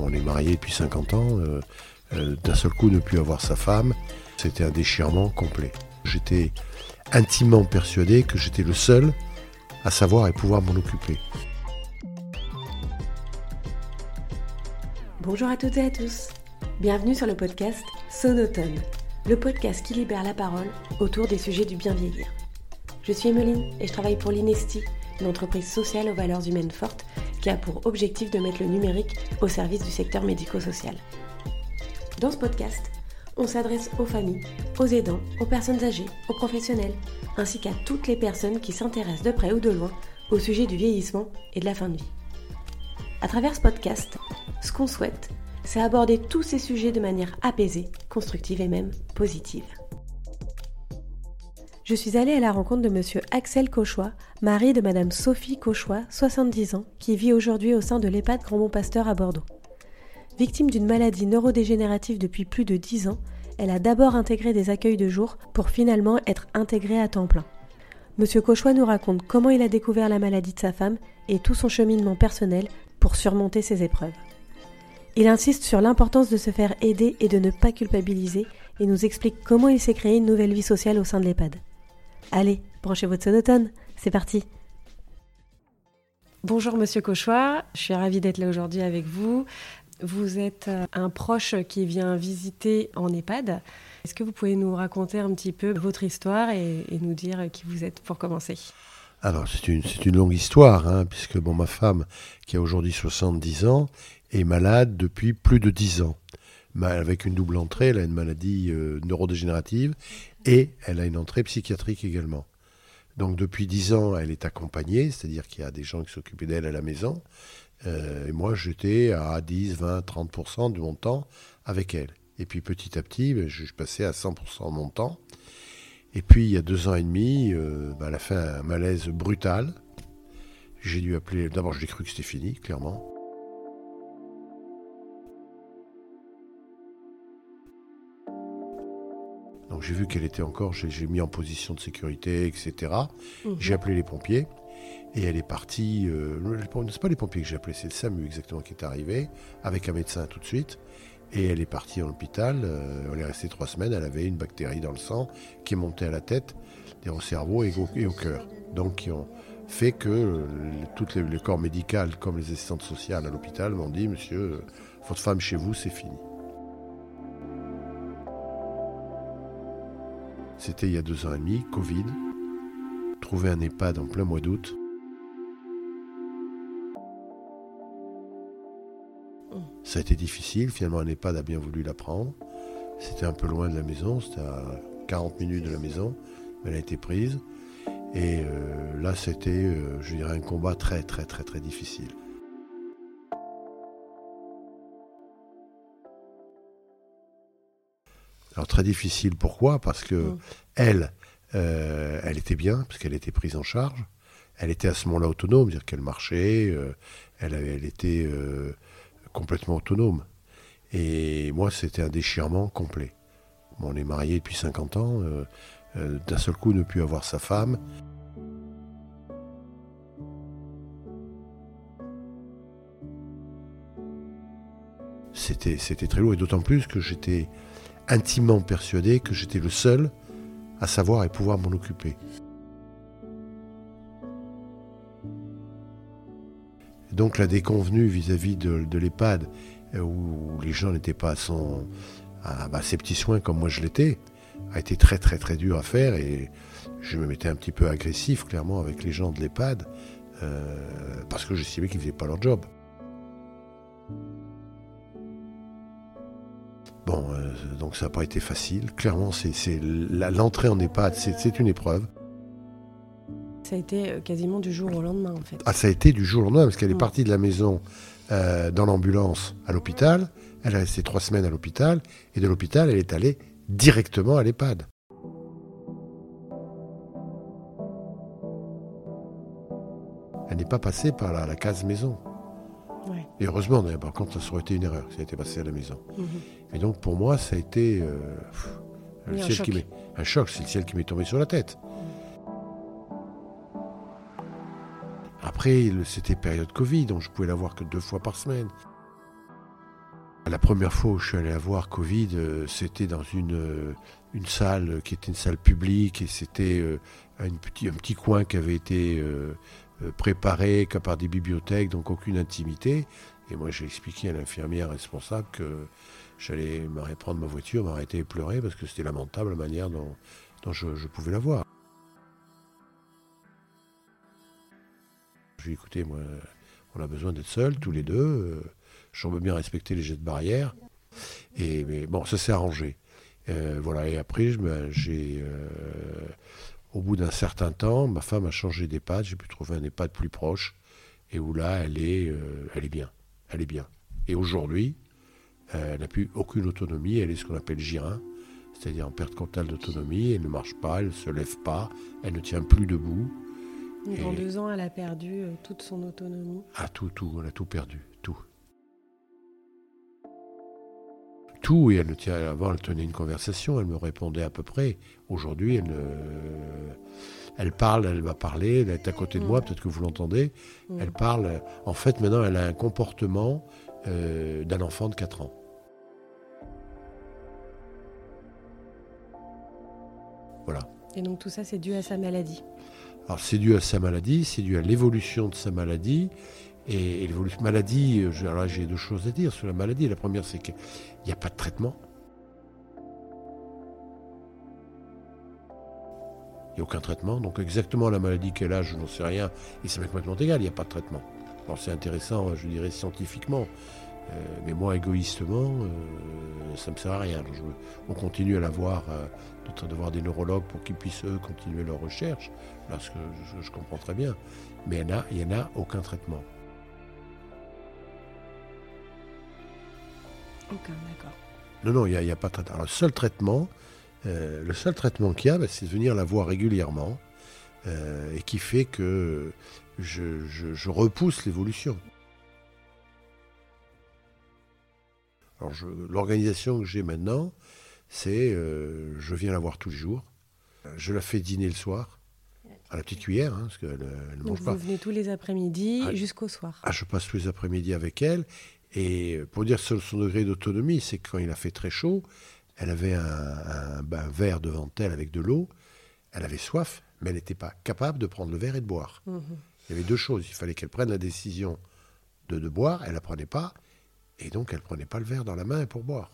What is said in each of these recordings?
On est marié depuis 50 ans. Euh, euh, d'un seul coup, ne plus avoir sa femme, c'était un déchirement complet. J'étais intimement persuadé que j'étais le seul à savoir et pouvoir m'en occuper. Bonjour à toutes et à tous. Bienvenue sur le podcast Sonotone, le podcast qui libère la parole autour des sujets du bien vieillir. Je suis Emeline et je travaille pour l'Inesti, une entreprise sociale aux valeurs humaines fortes a pour objectif de mettre le numérique au service du secteur médico-social. Dans ce podcast, on s'adresse aux familles, aux aidants, aux personnes âgées, aux professionnels, ainsi qu'à toutes les personnes qui s'intéressent de près ou de loin au sujet du vieillissement et de la fin de vie. À travers ce podcast, ce qu'on souhaite, c'est aborder tous ces sujets de manière apaisée, constructive et même positive. Je suis allée à la rencontre de monsieur Axel Cauchois, mari de madame Sophie Cauchois, 70 ans, qui vit aujourd'hui au sein de l'EHPAD Grand Pasteur à Bordeaux. Victime d'une maladie neurodégénérative depuis plus de 10 ans, elle a d'abord intégré des accueils de jour pour finalement être intégrée à temps plein. Monsieur Cauchois nous raconte comment il a découvert la maladie de sa femme et tout son cheminement personnel pour surmonter ses épreuves. Il insiste sur l'importance de se faire aider et de ne pas culpabiliser et nous explique comment il s'est créé une nouvelle vie sociale au sein de l'EHPAD. Allez, branchez votre sonotone, c'est parti. Bonjour Monsieur Cauchois, je suis ravie d'être là aujourd'hui avec vous. Vous êtes euh, un proche qui vient visiter en EHPAD. Est-ce que vous pouvez nous raconter un petit peu votre histoire et, nous dire qui vous êtes pour commencer? Alors, c'est une, une, longue histoire, hein, puisque bon, ma femme, qui a aujourd'hui 70 ans, est malade depuis plus de 10 ans. Avec une double entrée, elle a une maladie euh, neurodégénérative et elle a une entrée psychiatrique également. Donc depuis 10 ans, elle est accompagnée, c'est-à-dire qu'il y a des gens qui s'occupaient d'elle à la maison. Euh, et moi, j'étais à 10, 20, 30% de mon temps avec elle. Et puis petit à petit, ben, je, passais à 100% de mon temps. Et puis il y a deux ans et demi, euh, ben, elle fait un malaise brutal. J'ai dû appeler. D'abord, j'ai cru que c'était fini, clairement. Donc j'ai vu qu'elle était encore, j'ai mis en position de sécurité, etc. Mhm. J'ai appelé les pompiers et elle est partie. Euh, c'est pas les pompiers que j'ai appelé, c'est le SAMU exactement qui est arrivé avec un médecin tout de suite. Et elle est partie en hôpital. Euh, elle est restée trois semaines. Elle avait une bactérie dans le sang qui est montée à la tête, au cerveau et au, cœur. Donc qui ont fait que euh, tout le, corps médical, comme les assistantes sociales à l'hôpital, m'ont dit Monsieur, votre femme chez vous, c'est fini. C'était il y a deux ans et demi, Covid. Trouver un EHPAD en plein mois d'août. Ça a été difficile, finalement un EHPAD a bien voulu la prendre. C'était un peu loin de la maison, c'était à 40 minutes de la maison, mais elle a été prise. Et euh, là, c'était, euh, je dirais, un combat très, très, très, très difficile. Alors très difficile, pourquoi? Parce que mm. elle, euh, elle était bien, parce qu'elle était prise en charge. Elle était à ce moment-là autonome, c'est-à-dire qu'elle marchait, euh, elle, elle, était euh, complètement autonome. Et moi, c'était un déchirement complet. on est marié depuis 50 ans, d'un seul coup ne plus avoir sa femme. C'était, c'était très lourd, et d'autant plus que j'étais intimement persuadé que j'étais le seul à savoir et pouvoir m'en occuper. Donc la déconvenue vis-à-vis de, l'EHPAD, euh, où les gens n'étaient pas à, son, ses petits soins comme moi je l'étais, a été très très très dur à faire et je me mettais un petit peu agressif clairement avec les gens de l'EHPAD euh, parce que j'estimais qu'ils ne faisaient pas leur job. Bon, euh, donc ça n'a pas été facile. Clairement, c'est l'entrée en EHPAD, c'est une épreuve. Ça a été euh, quasiment du jour au lendemain, en fait. Ah, ça a été du jour au lendemain, parce qu'elle est partie de la maison euh, dans l'ambulance à l'hôpital. Elle a resté trois semaines à l'hôpital, et de l'hôpital, elle est allée directement à l'EHPAD. Elle n'est pas passée par la case maison. Et heureusement, par contre, ça aurait été une erreur, ça a été passé à la maison. Mhm. Et donc, pour moi, ça a été euh, le ciel un, choc. Qui un choc, c'est le ciel qui m'est tombé sur la tête. Après, c'était période Covid, donc je pouvais la voir que deux fois par semaine. La première fois où je suis allé voir Covid, euh, c'était dans une, euh, une salle qui était une salle publique et c'était un, petit, un petit coin qui avait été préparé que par des bibliothèques, donc aucune intimité. Et moi j'ai expliqué à l'infirmière responsable que j'allais prendre ma voiture, m'arrêter et pleurer parce que c'était lamentable la manière dont, je, pouvais la voir. Je lui ai dit, écoutez, moi, on a besoin d'être seuls, tous les deux. J'en veux bien respecter les gestes barrières. Et mais bon, ça s'est arrangé. Euh, voilà. Et après, j'ai, euh, au bout d'un certain temps, ma femme a changé d'EHPAD. J'ai pu trouver un EHPAD plus proche et où là, elle est, euh, elle est bien. Elle est bien. Et aujourd'hui, elle n'a plus aucune autonomie. Elle est ce qu'on appelle girin, c'est-à-dire en perte totale d'autonomie. Elle ne marche pas, elle ne se lève pas, elle ne tient plus debout. en deux ans, elle a perdu toute son autonomie. Ah, tout, tout, elle a tout perdu, tout. et elle avant elle tenait une conversation, elle me répondait à peu près. Aujourd'hui, elle, elle parle, elle va parler, elle est à côté de moi, mm. peut-être que vous l'entendez. Mm. Elle parle. En fait, maintenant, elle a un comportement euh, d'un enfant de 4 ans. Voilà. Et donc tout ça, c'est dû à sa maladie Alors c'est dû à sa maladie, c'est dû à l'évolution de sa maladie et, l'évolution maladie, euh, alors j'ai deux choses à dire sur la maladie. La première, c'est qu'il n'y a pas de traitement. Il n'y a aucun traitement. Donc exactement la maladie qu'elle a, je n'en sais rien. Et c'est complètement égal, il n'y a pas de traitement. Alors c'est intéressant, je dirais, scientifiquement. Euh, mais moi, égoïstement, euh, ça ne me sert à rien. on continue à la voir, de, voir des neurologues pour qu'ils puissent, eux, continuer leur recherche. Parce que je, je comprends très bien. Mais il n'y en a aucun traitement. Aucun, d'accord. Non, non, il n'y a, pas de traitement. le seul traitement, euh, le seul traitement qu'il y a, bah, c'est de venir la voir régulièrement euh, et qui fait que je, repousse l'évolution. Alors, l'organisation que j'ai maintenant, c'est euh, je viens la voir tous les jours. Je la fais dîner le soir, à la petite cuillère, hein, parce qu'elle ne mange pas. Vous venez tous les après-midi ah, jusqu'au soir. Ah, je passe tous les après-midi avec elle. Et pour dire son, son degré d'autonomie, c'est que quand il a fait très chaud, elle avait un, verre devant elle avec de l'eau, elle avait soif, mais elle n'était pas capable de prendre le verre et de boire. Mhm. Il y avait deux choses, il fallait qu'elle prenne la décision de, de boire, elle ne la prenait pas, et donc elle ne prenait pas le verre dans la main pour boire.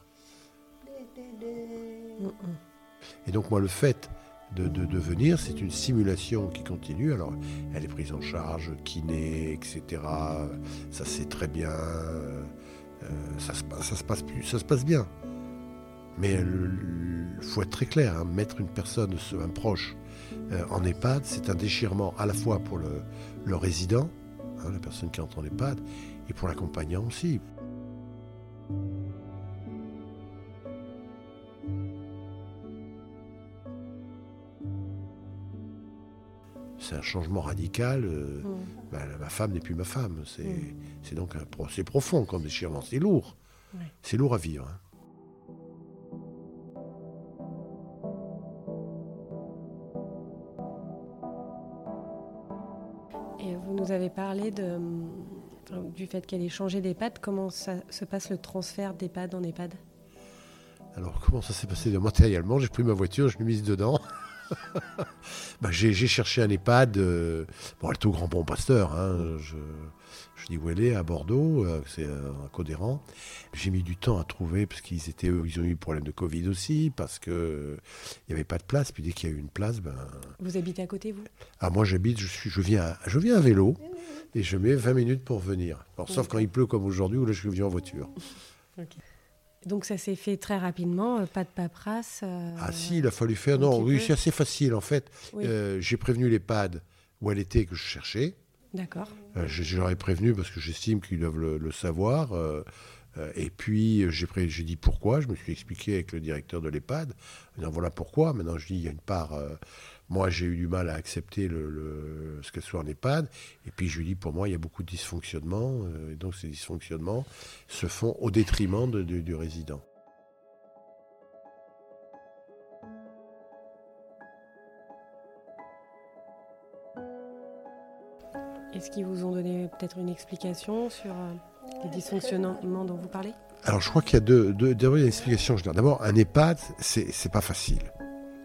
Et donc moi, le fait de, venir. C'est une simulation qui continue. Alors, elle est prise en charge, kiné, etc. Ça c'est très bien. Euh, ça, se, passe ça se passe bien. Mais il faut être très clair, hein. mettre une personne, un proche, euh, en EHPAD, c'est un déchirement à la fois pour le, le résident, hein, la personne qui entre en EHPAD, et pour l'accompagnant aussi. C'est un changement radical. Euh, mm. bah, ma femme n'est plus ma femme. C'est mm. donc un procès profond comme déchirement. C'est lourd. C'est lourd à vivre. Hein. Et vous nous avez parlé de, du fait qu'elle ait changé d'EHPAD. Comment ça se passe le transfert d'EHPAD en EHPAD Alors, comment ça s'est passé matériellement? J'ai pris ma voiture, je l'ai mise dedans. bah, j'ai cherché un EHPAD. Euh, bon, elle est au Grand Pont Pasteur. Hein, je, je, dis où elle est, à Bordeaux. Euh, c'est euh, un Codéran. J'ai mis du temps à trouver parce qu'ils étaient, ils ont eu problème de Covid aussi, parce que il n'y avait pas de place. Puis dès qu'il y a eu une place, ben. Vous habitez à côté, vous? Ah, moi, j'habite. Je suis, je viens, à, je viens à vélo et je mets 20 minutes pour venir. Alors, sauf quand il pleut comme aujourd'hui, où là, je viens en voiture. Donc ça s'est fait très rapidement, euh, pas de paperasse. Euh, ah si, il a fallu faire. Non, oui, c'est assez facile en fait. Euh, j'ai prévenu les pads où elle était que je cherchais. D'accord. je, leur ai prévenu parce que j'estime qu'ils doivent le, savoir. et puis j'ai dit pourquoi. Je me suis expliqué avec le directeur de l'EHPAD. Voilà pourquoi. Maintenant je dis il y a une part moi, j'ai eu du mal à accepter le, ce qu'elle soit en EHPAD. Et puis, je lui dis, pour moi, il y a beaucoup de dysfonctionnements. Euh, et donc, ces dysfonctionnements se font au détriment du résident. Est-ce qu'ils vous ont donné peut-être une explication sur euh, les dysfonctionnements dont vous parlez? Alors je crois qu'il y a deux, deux, d'abord, un EHPAD, c'est pas facile.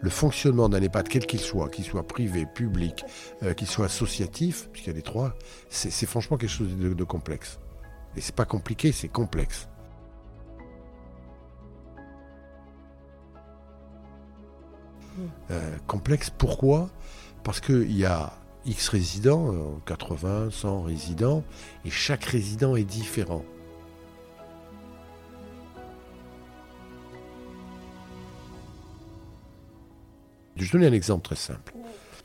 Le fonctionnement d'un EHPAD, quel qu'il soit, qu'il soit privé, public, euh, qu'il soit associatif, puisqu'il y a les trois, c'est, franchement quelque chose de, complexe. Et c'est pas compliqué, c'est complexe. Euh, complexe, pourquoi? Parce qu'il y a X résidents, euh, 80, 100 résidents, et chaque résident est différent. Je vais donner un exemple très simple.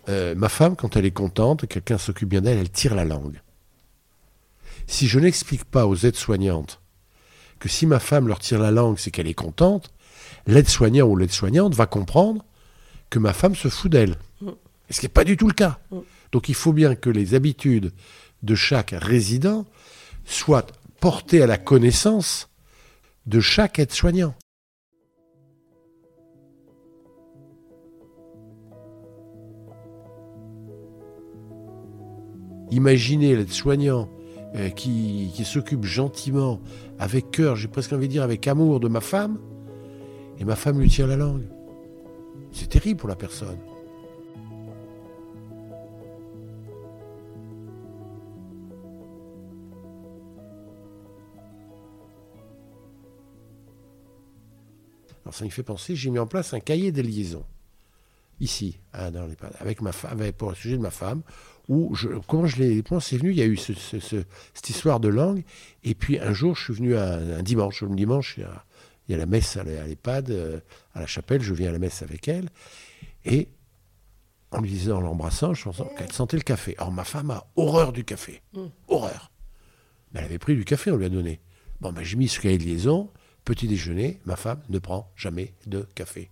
Euh, ma femme, quand elle est contente, quelqu'un s'occupe bien d'elle, elle tire la langue. Si je n'explique pas aux aides-soignantes que si ma femme leur tire la langue, c'est qu'elle est contente, l'aide-soignant ou l'aide-soignante va comprendre que ma femme se fout d'elle. Ce qui n'est pas du tout le cas. Donc il faut bien que les habitudes de chaque résident soient portées à la connaissance de chaque aide-soignant. Imaginez l'aide-soignant euh, qui, qui s'occupe gentiment, avec cœur, j'ai presque envie de dire avec amour de ma femme, et ma femme lui tire la langue. C'est terrible pour la personne. Alors ça me fait penser, j'ai mis en place un cahier de liaison, ici, les- avec ma femme, pour le sujet de ma femme, où je, comment je l'ai, comment c'est venu, il y a eu ce- ce- ce- cette histoire de langue, et puis un jour je suis venu à, un dimanche, le dimanche il y a, il y a la messe à l'e- à l'EHPAD, euh, à la chapelle, je viens à la messe avec elle, et en lui disant, en l'embrassant, je pensais qu'elle sentait le café. Alors ma femme a horreur du café, horreur. Mais elle avait pris du café, on lui a donné. Bon, ben, j'ai mis ce cahier de liaison, petit déjeuner, ma femme ne prend jamais de café.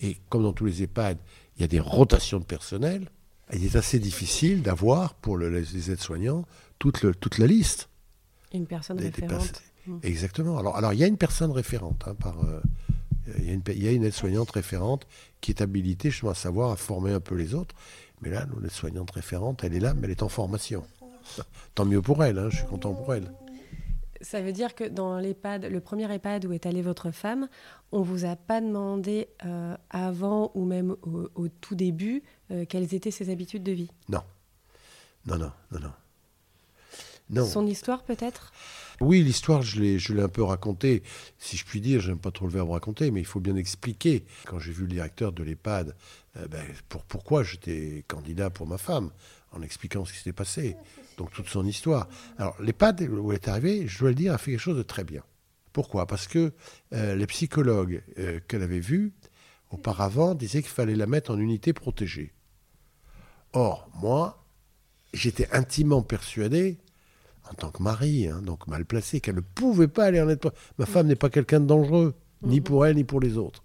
Et comme dans tous les EHPAD, il y a des rotations de personnel, il est assez difficile d'avoir pour le- les aides-soignants toute, le- toute la liste. Une personne des- des référente. personnes- Exactement. Alors, alors, il y a une personne référente. hein, par, euh, il, y a une, il y a une aide-soignante référente qui est habilitée justement à savoir, à former un peu les autres. Mais là, l'aide-soignante référente, elle est là, mais elle est en formation. Tant mieux pour elle, hein, je suis content pour elle. Ça veut dire que dans l'EHPAD, le premier EHPAD où est allée votre femme, on vous a pas demandé euh, avant ou même au, au tout début euh, quelles étaient ses habitudes de vie. Non. Non, non, non, non. Non. Son histoire peut-être? Oui, l'histoire, je l'ai, je l'ai un peu racontée. Si je puis dire, j'aime pas trop le verbe raconter, mais il faut bien expliquer. Quand j'ai vu le directeur de l'EHPAD, euh, ben, pour, pourquoi j'étais candidat pour ma femme, en expliquant ce qui s'était passé. Donc toute son histoire. Alors l'EHPAD, où elle est arrivée, je dois le dire, a fait quelque chose de très bien. Pourquoi? Parce que euh, les psychologues euh, qu'elle avait vus auparavant disaient qu'il fallait la mettre en unité protégée. Or, moi, j'étais intimement persuadé en tant que mari, hein, donc mal placé, qu'elle ne pouvait pas aller en être. Ma femme n'est pas quelqu'un de dangereux, ni pour elle, ni pour les autres.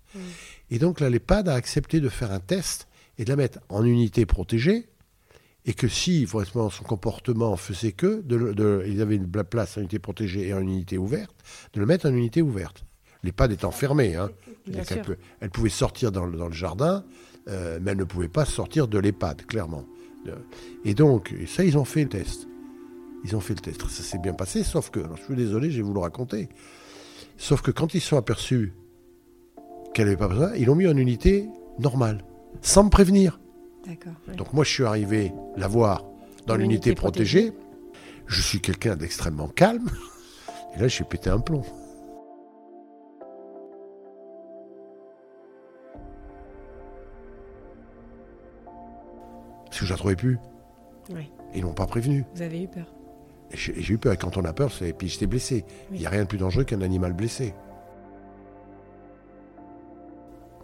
Et donc là, l'EHPAD a accepté de faire un test et de la mettre en unité protégée, et que si, vraiment, son comportement faisait que, de, de- ils avaient une pla- place en unité protégée et en unité ouverte, de le mettre en unité ouverte. L'EHPAD est enfermée. Hein. Peut- elle pouvait sortir dans le, dans le jardin, euh, mais elle ne pouvait pas sortir de l'EHPAD, clairement. Et donc, et ça, ils ont fait le test. Ils ont fait le test. Ça s'est bien passé, sauf que, alors, je suis désolé, je vais vous le raconter. Sauf que quand ils se sont aperçus qu'elle n'avait pas besoin, ils l'ont mis en unité normale, sans me prévenir. Ouais. Donc moi, je suis arrivé la voir dans l'unité unité protégée. Je suis quelqu'un d'extrêmement calme. Et là, j'ai pété un plomb. Parce que je la trouvais plus. Ouais. Ils l'ont pas prévenu. Vous avez eu peur. Et J'ai eu peur. Et quand on a peur, c'est. Puis j'étais blessé. Il n'y a rien de plus dangereux qu'un animal blessé.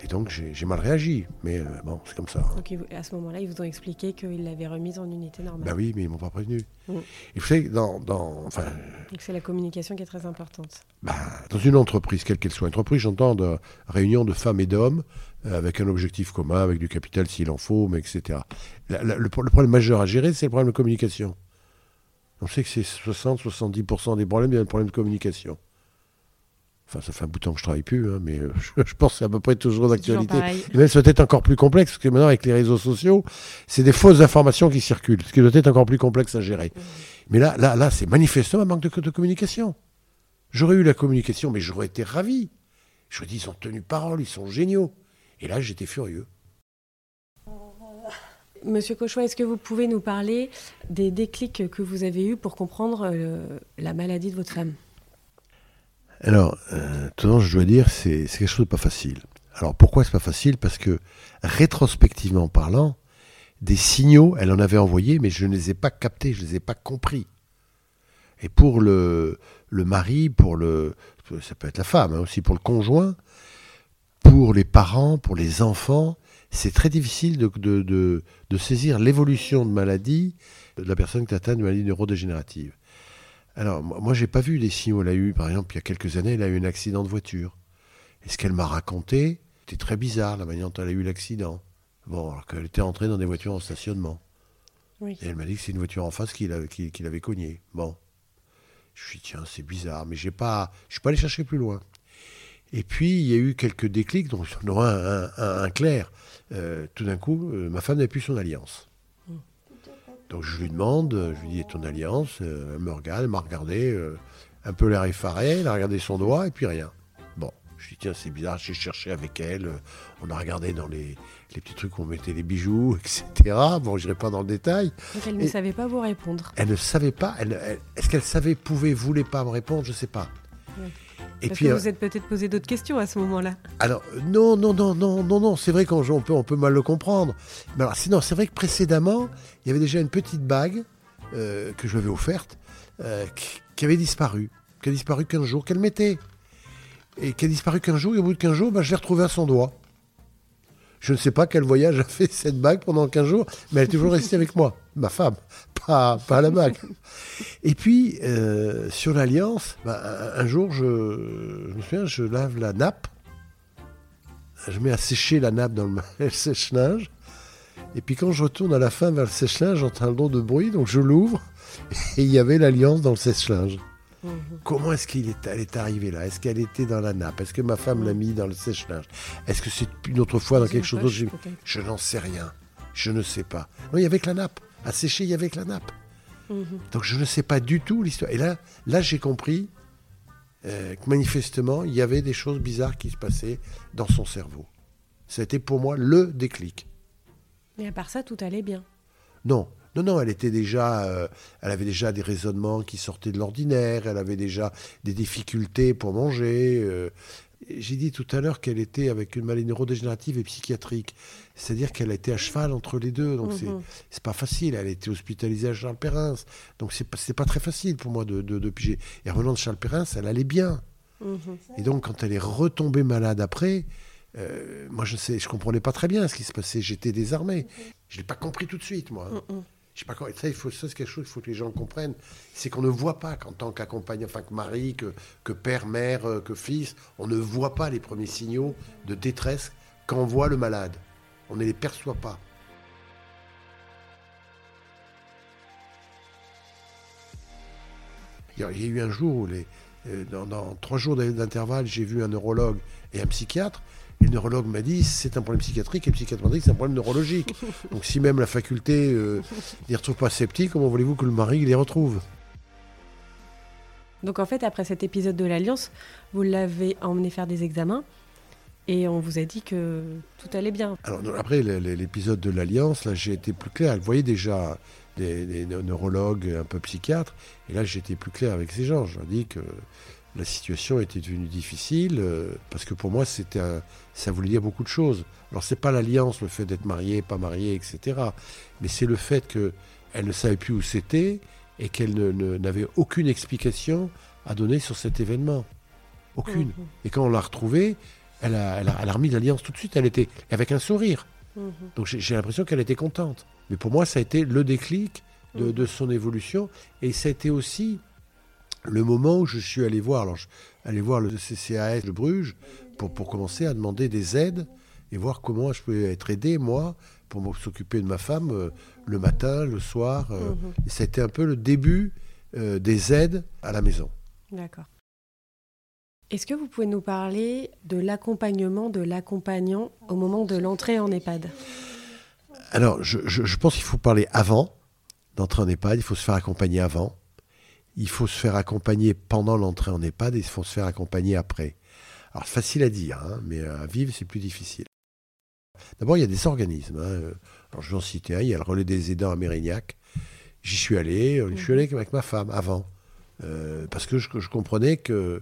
Et donc j'ai mal réagi. Mais euh, bon, c'est comme ça. Donc ils vous- à ce moment-là, ils vous ont expliqué qu'ils l'avaient remise en unité normale. Ben oui, mais ils m'ont pas prévenu. Mm. Et vous savez, dans, dans, enfin, Donc c'est la communication qui est très importante. bah, dans une entreprise, quelle qu'elle soit, entreprise, j'entends de réunion de femmes et d'hommes euh, avec un objectif commun, avec du capital s'il en faut, mais etc. La- la- le, pro- le problème majeur à gérer, c'est le problème de communication. On sait que c'est 60-70% des problèmes, il y a le problème de communication. Enfin, ça fait un bout de temps que je travaille plus, hein, mais euh, je, je pense que c'est à peu près toujours d'actualité. Et même ça doit être encore plus complexe, parce que maintenant, avec les réseaux sociaux, c'est des fausses informations qui circulent, ce qui doit être encore plus complexe à gérer. Mais là, là, là c'est manifestement un manque de, de communication. J'aurais eu la communication, mais j'aurais été ravi. Je me dis, ils ont tenu parole, ils sont géniaux. Et là, j'étais furieux. Monsieur Cauchois, est-ce que vous pouvez nous parler des déclics que vous avez eus pour comprendre euh, la maladie de votre femme Alors, euh, tout je dois dire, c'est quelque chose de pas facile. Alors, pourquoi c'est pas facile? Parce que, rétrospectivement parlant, des signaux, elle en avait envoyé, mais je ne les ai pas captés, je ne les ai pas compris. Et pour le, mari, pour le, ça peut être la femme, hein, aussi pour le conjoint, pour les parents, pour les enfants, c'est très difficile de, de, de, saisir l'évolution de maladie de la personne qui atteint une maladie neurodégénérative. Alors, moi, j'ai pas vu des signaux. Elle a eu, par exemple, il y a quelques années, elle a eu un accident de voiture. Et ce qu'elle m'a raconté, c'était très bizarre, la manière dont elle a eu l'accident. Bon, alors qu'elle était entrée dans des voitures en stationnement. Et elle m'a dit que c'est une voiture en face qui l'avait cognée. Bon. Je suis tiens, c'est bizarre, mais j'ai pas, je suis pas allé chercher plus loin. Et puis, il y a eu quelques déclics, donc j'en aurai un, clair. Euh, tout d'un coup, euh, ma femme n'a plus son alliance. Donc je lui demande, je lui dis, ton alliance euh, Elle me regarde, elle m'a regardé, un peu l'air effaré, elle a regardé son doigt, et puis rien. Bon, je lui dis, tiens, c'est bizarre, j'ai cherché avec elle, on a regardé dans les, les petits trucs où on mettait les bijoux, etc. Bon, je n'irai pas dans le détail. Donc elle ne savait pas vous répondre. Elle ne savait pas. Est-ce qu'elle savait, pouvait, voulait pas me répondre Je ne sais pas. Et Parce puis, que vous êtes peut-être posé d'autres questions à ce moment-là. Alors, non, non, non, non, non, non, c'est vrai qu'on peut, on peut mal le comprendre. Mais alors, sinon, c'est vrai que précédemment, il y avait déjà une petite bague euh, que je lui avais offerte, euh, qui, avait disparu, qui a disparu 15 jours, qu'elle mettait. Et qui a disparu 15 jours, et au bout de 15 jours, ben, je l'ai retrouvée à son doigt. Je ne sais pas quel voyage a fait cette bague pendant 15 jours, mais elle est toujours restée avec moi, ma femme, pas, pas la bague. Et puis, euh, sur l'Alliance, bah, un jour, je, me souviens, je lave la nappe, je mets à sécher la nappe dans le sèche-linge, et puis quand je retourne à la fin vers le sèche-linge, j'entends un lot de bruit, donc je l'ouvre, et il y avait l'Alliance dans le sèche-linge. Mhm. Comment est-ce qu'elle est, est arrivée là? Est-ce qu'elle était dans la nappe? Est-ce que ma femme l'a mis dans le sèche-linge Est-ce que c'est une autre fois dans quelque chose d'autre? Je n'en sais rien. Je ne sais pas. Non, il y avait que la nappe. À sécher, il y avait que la nappe. Mhm. Donc je ne sais pas du tout l'histoire. Et là, là j'ai compris euh, que manifestement, il y avait des choses bizarres qui se passaient dans son cerveau. Ça a été pour moi le déclic. Et à part ça, tout allait bien. Non, non, non, elle était déjà, euh, elle avait déjà des raisonnements qui sortaient de l'ordinaire, elle avait déjà des difficultés pour manger. Euh. J'ai dit tout à l'heure qu'elle était avec une maladie neurodégénérative et psychiatrique, c'est-à-dire qu'elle était à cheval entre les deux, donc ce mhm. c'est pas facile. Elle était hospitalisée à Charles Perrins, donc c'est pas, pas très facile pour moi de, de, piger. Et revenant de Charles Perrins, elle allait bien. Mhm. Et donc quand elle est retombée malade après, euh, moi je sais, je comprenais pas très bien ce qui se passait. J'étais désarmé. Je l'ai pas compris tout de suite, moi. Je sais pas quoi. Ça, c'est quelque chose qu'il faut que les gens comprennent. C'est qu'on ne voit pas qu'en tant qu'accompagnant, enfin que mari, que, père, mère, euh, que fils, on ne voit pas les premiers signaux de détresse quand voit le malade. On ne les perçoit pas. Il y a eu un jour où, euh, dans trois jours d'intervalle, j'ai vu un neurologue et un psychiatre le neurologue m'a dit c'est un problème psychiatrique et dit c'est un problème neurologique. Donc si même la faculté euh, n'y retrouve pas sceptique, comment voulez-vous que le mari les retrouve? Donc en fait, après cet épisode de l'Alliance, vous l'avez emmené faire des examens et on vous a dit que tout allait bien. Alors après l'épisode de l'Alliance, là j'ai été plus clair. Vous voyez déjà des, des, neurologues un peu psychiatres, et là j'étais plus clair avec ces gens. Je leur dis que la situation était devenue difficile euh, parce que pour moi c'était ça voulait dire beaucoup de choses. Alors c'est pas l'alliance, le fait d'être marié, pas marié, etc. Mais c'est le fait qu'elle ne savait plus où c'était et qu'elle n'avait aucune explication à donner sur cet événement. Aucune. Mhm. Et quand on l'a retrouvée, elle a, elle, a, remis l'alliance tout de suite. Elle était avec un sourire. Mhm. Donc j'ai l'impression qu'elle était contente. Mais pour moi, ça a été le déclic de, mhm. de son évolution. Et ça a été aussi le moment où je suis allé voir, alors aller voir le CCAS de Bruges pour, pour commencer à demander des aides et voir comment je pouvais être aidé, moi, pour s'occuper de ma femme euh, le matin, le soir. Euh, ça a été un peu le début euh, des aides à la maison. D'accord. Est-ce que vous pouvez nous parler de l'accompagnement de l'accompagnant au moment de l'entrée en EHPAD? Alors, je, je pense qu'il faut parler avant d'entrer en EHPAD, il faut se faire accompagner avant. Il faut se faire accompagner pendant l'entrée en EHPAD et il faut se faire accompagner après. Alors, facile à dire, hein, mais à vivre, c'est plus difficile. D'abord, il y a des organismes. Hein. Alors, je vais en citer un. Il y a le relais des aidants à Mérignac. J'y suis allé. Je suis allé avec ma femme avant. Euh, parce que je, comprenais qu'il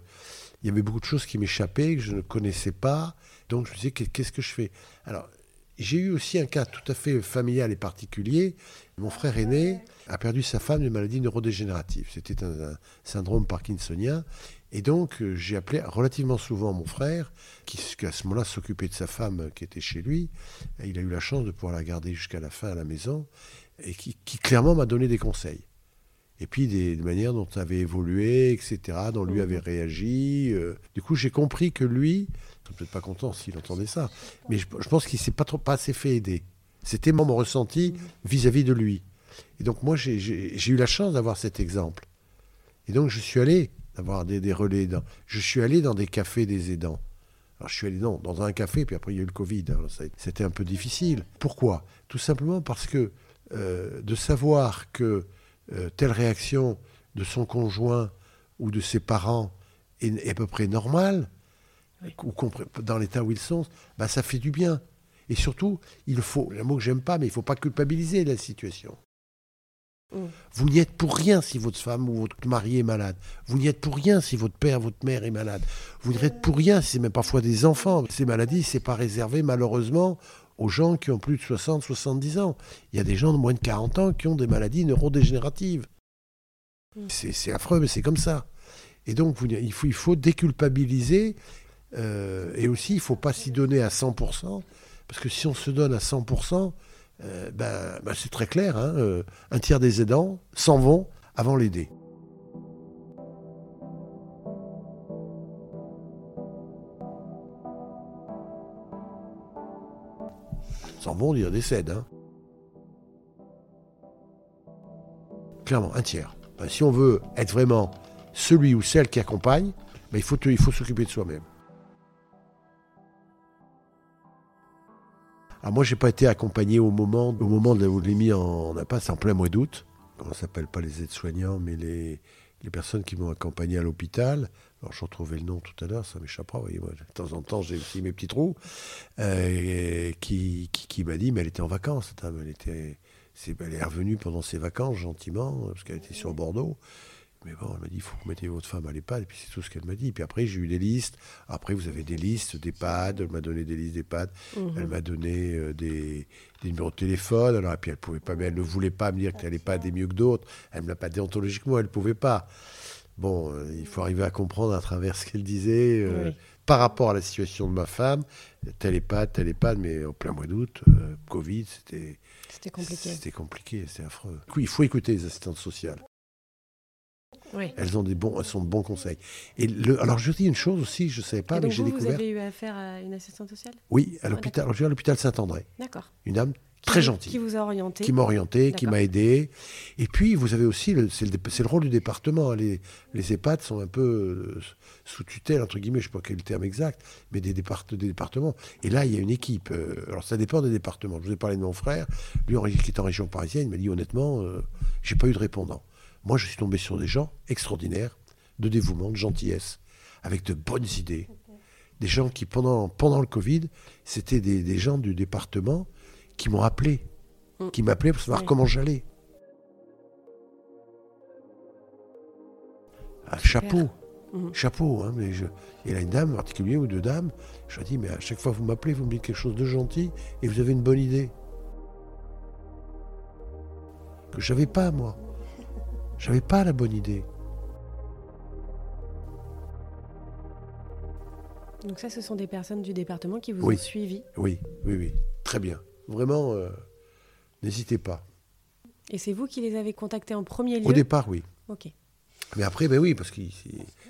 y avait beaucoup de choses qui m'échappaient, que je ne connaissais pas. Donc, je me disais, qu'est-ce que je fais? Alors, j'ai eu aussi un cas tout à fait familial et particulier. Mon frère aîné a perdu sa femme d'une maladie neurodégénérative. C'était un, syndrome parkinsonien. Et donc, euh, j'ai appelé relativement souvent mon frère, qui, à ce moment-là s'occupait de sa femme euh, qui était chez lui. il a eu la chance de pouvoir la garder jusqu'à la fin à la maison, et qui, clairement m'a donné des conseils. Et puis des, manières dont ça avait évolué, etc., dont lui mmh. avait réagi. Euh. Du coup, j'ai compris que lui, peut-être pas content s'il entendait ça, mais je, pense qu'il s'est pas trop pas assez fait aider. C'était mon ressenti vis-à-vis de lui. Et donc moi j'ai eu la chance d'avoir cet exemple. Et donc je suis allé avoir des, relais aidants. Je suis allé dans des cafés des aidants. Alors je suis allé non, dans un café, puis après il y a eu le Covid. C'était un peu difficile. Pourquoi? Tout simplement parce que euh, de savoir que euh, telle réaction de son conjoint ou de ses parents est à peu près normale, ou dans l'état où ils sont, bah, ça fait du bien. Et surtout, il faut, un mot que j'aime pas, mais il ne faut pas culpabiliser la situation. Mm. Vous n'y êtes pour rien si votre femme ou votre mari est malade. Vous n'y êtes pour rien si votre père, votre mère est malade. Vous n'y êtes pour rien si c'est même parfois des enfants. Ces maladies, c'est pas réservé malheureusement aux gens qui ont plus de 60, 70 ans. Il y a des gens de moins de 40 ans qui ont des maladies neurodégénératives. Mm. C'est affreux, mais c'est comme ça. Et donc, il, faut, il faut déculpabiliser euh, et aussi, il ne faut pas s'y donner à 100%, parce que si on se donne à 100%, euh, ben, ben, c'est très clair, hein, euh, un tiers des aidants s'en vont avant l'aider. S'en vont, dire décèdent. Hein. Clairement, un tiers. Ben, si on veut être vraiment celui ou celle qui accompagne, il faut, il faut s'occuper de soi-même. Alors moi, j'ai pas été accompagné au moment, au moment de l'avez mis en, pas, c'est en plein mois d'août. On s'appelle pas les aides-soignants, mais les, les personnes qui m'ont accompagné à l'hôpital. Alors, je retrouvais le nom tout à l'heure, ça m'échappera. Voyez, moi, de temps en temps, j'ai aussi mes petits trous. Euh, qui, qui, m'a dit, mais elle était en vacances, Elle, était, elle est revenue pendant ses vacances, gentiment, parce qu'elle était sur Bordeaux. Mais bon, elle m'a dit, il faut que vous mettiez votre femme à l'EHPAD. Et puis c'est tout ce qu'elle m'a dit. Puis après, j'ai eu des listes. Après, vous avez des listes d'EHPAD. Elle m'a donné des listes d'EHPAD. Mhm. Elle m'a donné euh, des, numéros de téléphone. Alors, et puis elle pouvait pas, mais elle ne voulait pas me dire qu'elle pas des mieux que d'autres. Elle me l'a pas déontologiquement, elle ne pouvait pas. Bon, euh, il faut arriver à comprendre à travers ce qu'elle disait euh, par rapport à la situation de ma femme. Tel EHPAD, tel EHPAD, mais au plein mois d'août, Covid, c'était. C'était compliqué. C'était compliqué, c'est affreux. Oui, il faut écouter les assistantes sociales. Elles, ont des bons, elles sont de bons conseils. Et le, alors, je dis une chose aussi, je ne savais pas, mais j'ai découvert. Vous avez eu affaire à une assistante sociale? Oui, à ah, l'hôpital. à l'hôpital Saint-André. D'accord. Une dame très gentille. Qui vous a orienté. Qui m'a orienté, qui m'a aidé. Et puis, vous avez aussi, c'est le, rôle du département. Hein. Les, les EHPAD sont un peu euh, sous tutelle, entre guillemets, je ne sais pas quel est le terme exact, mais des, départ, des départements. Et là, il y a une équipe. Euh, alors, ça dépend des départements. Je vous ai parlé de mon frère, lui qui est en région parisienne, il m'a dit honnêtement, euh, j'ai pas eu de répondant. Moi, je suis tombé sur des gens extraordinaires, de dévouement, de gentillesse, avec de bonnes idées. Des gens qui, pendant, pendant le Covid, c'était des, gens du département qui m'ont appelé, mm. qui m'appelaient pour savoir comment j'allais. Ah, chapeau, mm. chapeau. Hein, mais je... Et là, une dame en particulier, ou deux dames, je dis, mais à chaque fois que vous m'appelez, vous me dites quelque chose de gentil et vous avez une bonne idée. Que je n'avais pas, moi. J'avais pas la bonne idée. Donc ça, ce sont des personnes du département qui vous ont suivi Oui, oui, oui. Très bien. Vraiment, euh, n'hésitez pas. Et c'est vous qui les avez contactés en premier lieu Au départ, oui. Ok. Mais après, ben oui, parce que...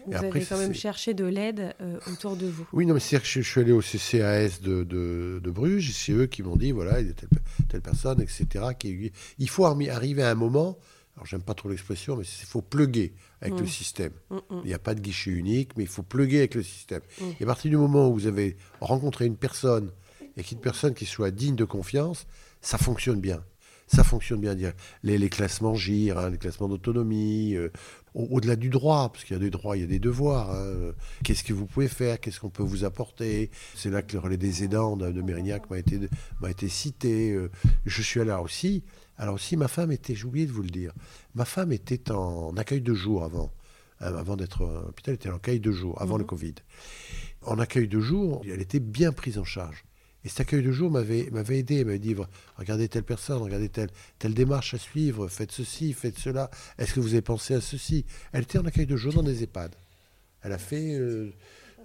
Vous avez quand même cherché de l'aide euh, autour de vous. Oui, non, mais c'est que je, suis allé au CCAS de, de, Bruges, c'est eux qui m'ont dit, voilà, il y a telle, telle personne, etc. Qui, il faut arriver à un moment alors j'aime pas trop l'expression, mais il faut pluguer avec le mm. système. Mm, mm. Il n'y a pas de guichet unique, mais il faut pluguer avec le système. Et à partir du moment où vous avez rencontré une personne, et qu'une personne qui soit digne de confiance, ça fonctionne bien. ça fonctionne bien. Les, les classements GIR, hein, les classements d'autonomie, euh, au-delà du droit, parce qu'il y a des droits, il y a des devoirs. hein. Qu'est-ce que vous pouvez faire Qu'est-ce qu'on peut vous apporter C'est là que le relais des aidants de, de Mérignac m'a été, m'a été cité. euh, Je suis là aussi. Alors aussi, ma femme était, j'ai oublié de vous le dire, ma femme était en accueil de jour avant. Euh, Avant d'être à l'hôpital, elle était en accueil de jour, avant Mhm. le Covid. En accueil de jour, elle était bien prise en charge. Et cet accueil de jour m'avait m'avait aidé, elle m'avait dit, regardez telle personne, regardez telle, telle démarche à suivre, faites ceci, faites cela. Est-ce que vous avez pensé à ceci? Elle était en accueil de jour dans des EHPAD. Elle a fait euh,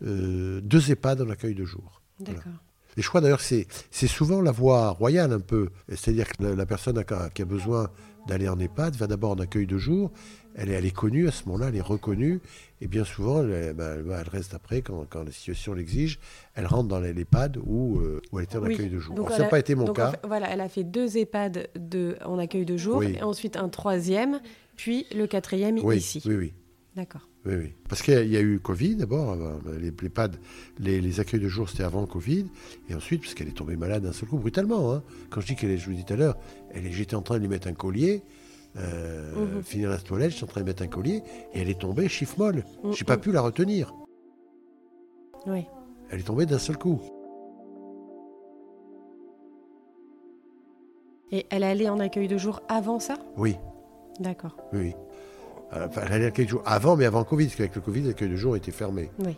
euh, deux EHPAD en accueil de jour. D'accord. Je crois d'ailleurs c'est, c'est souvent la voie royale un peu. C'est-à-dire que la, la personne a- qui a besoin d'aller en EHPAD va d'abord en accueil de jour. Elle est, elle est connue à ce moment-là, elle est reconnue. Et bien souvent, elle, ben, elle va- elle reste après, quand, quand la situation l'exige, elle rentre dans l'EHPAD où, euh, où elle était en Oui. accueil de jour. Donc, Alors, ça n'a pas été mon donc, cas. en fait, voilà, elle a fait deux EHPAD de, en accueil de jour, Oui. et ensuite un troisième, puis le quatrième oui, ici. oui, oui. D'accord. Oui, oui. Parce qu'il y a eu Covid d'abord, avant, les, les, pads, les, les accueils de jour c'était avant le Covid, et ensuite, parce qu'elle est tombée malade d'un seul coup, brutalement. hein. Quand je dis qu'elle est, je vous dis tout à l'heure, j'étais en train de lui mettre un collier, euh, Mhm. finir la toilette, j'étais en train de mettre un collier, et elle est tombée chiffre molle. Mm, J'ai pas mm. pu la retenir. Oui. Elle est tombée d'un seul coup. Et elle allait en accueil de jour avant ça? Oui, D'accord. oui. Euh, Enfin, jour avant, mais avant le Covid, parce qu'avec le Covid, l'accueil de jour était fermé. Oui.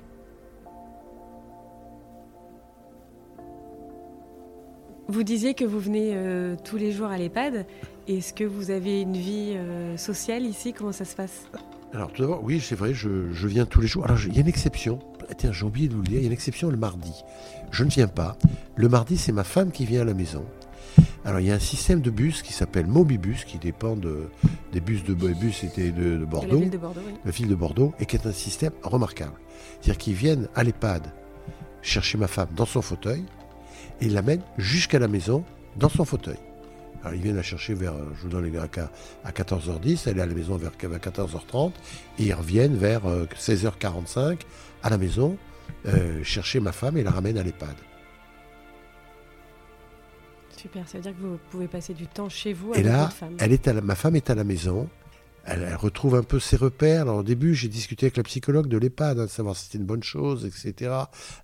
Vous disiez que vous venez euh, tous les jours à l'EHPAD. Est-ce que vous avez une vie euh, sociale ici? Comment ça se passe? Alors, tout d'abord, oui, c'est vrai, je, je viens tous les jours. Alors, il y a une exception. Tiens, j'ai oublié de vous le dire. Il y a une exception le mardi. Je ne viens pas. Le mardi, c'est ma femme qui vient à la maison. Alors, il y a un système de bus qui s'appelle Mobibus, qui dépend de, des bus de bus était de, de De Bordeaux, la ville de Bordeaux, oui. la ville de Bordeaux, et qui est un système remarquable. C'est-à-dire qu'ils viennent à l'EHPAD chercher ma femme dans son fauteuil et ils l'amènent jusqu'à la maison dans son fauteuil. Alors, ils viennent la chercher vers, euh, je vous donne les gars, à 14h10, elle est à la maison vers, vers 14h30, et ils reviennent vers euh, 16h45 à la maison euh, chercher ma femme et la ramènent à l'EHPAD. Super, ça veut dire que vous pouvez passer du temps chez vous Et avec là, votre femme. elle est à la- ma femme est à la maison. Elle, elle retrouve un peu ses repères. Alors, au début, j'ai discuté avec la psychologue de l'EHPAD, hein, de savoir si c'était une bonne chose, etc.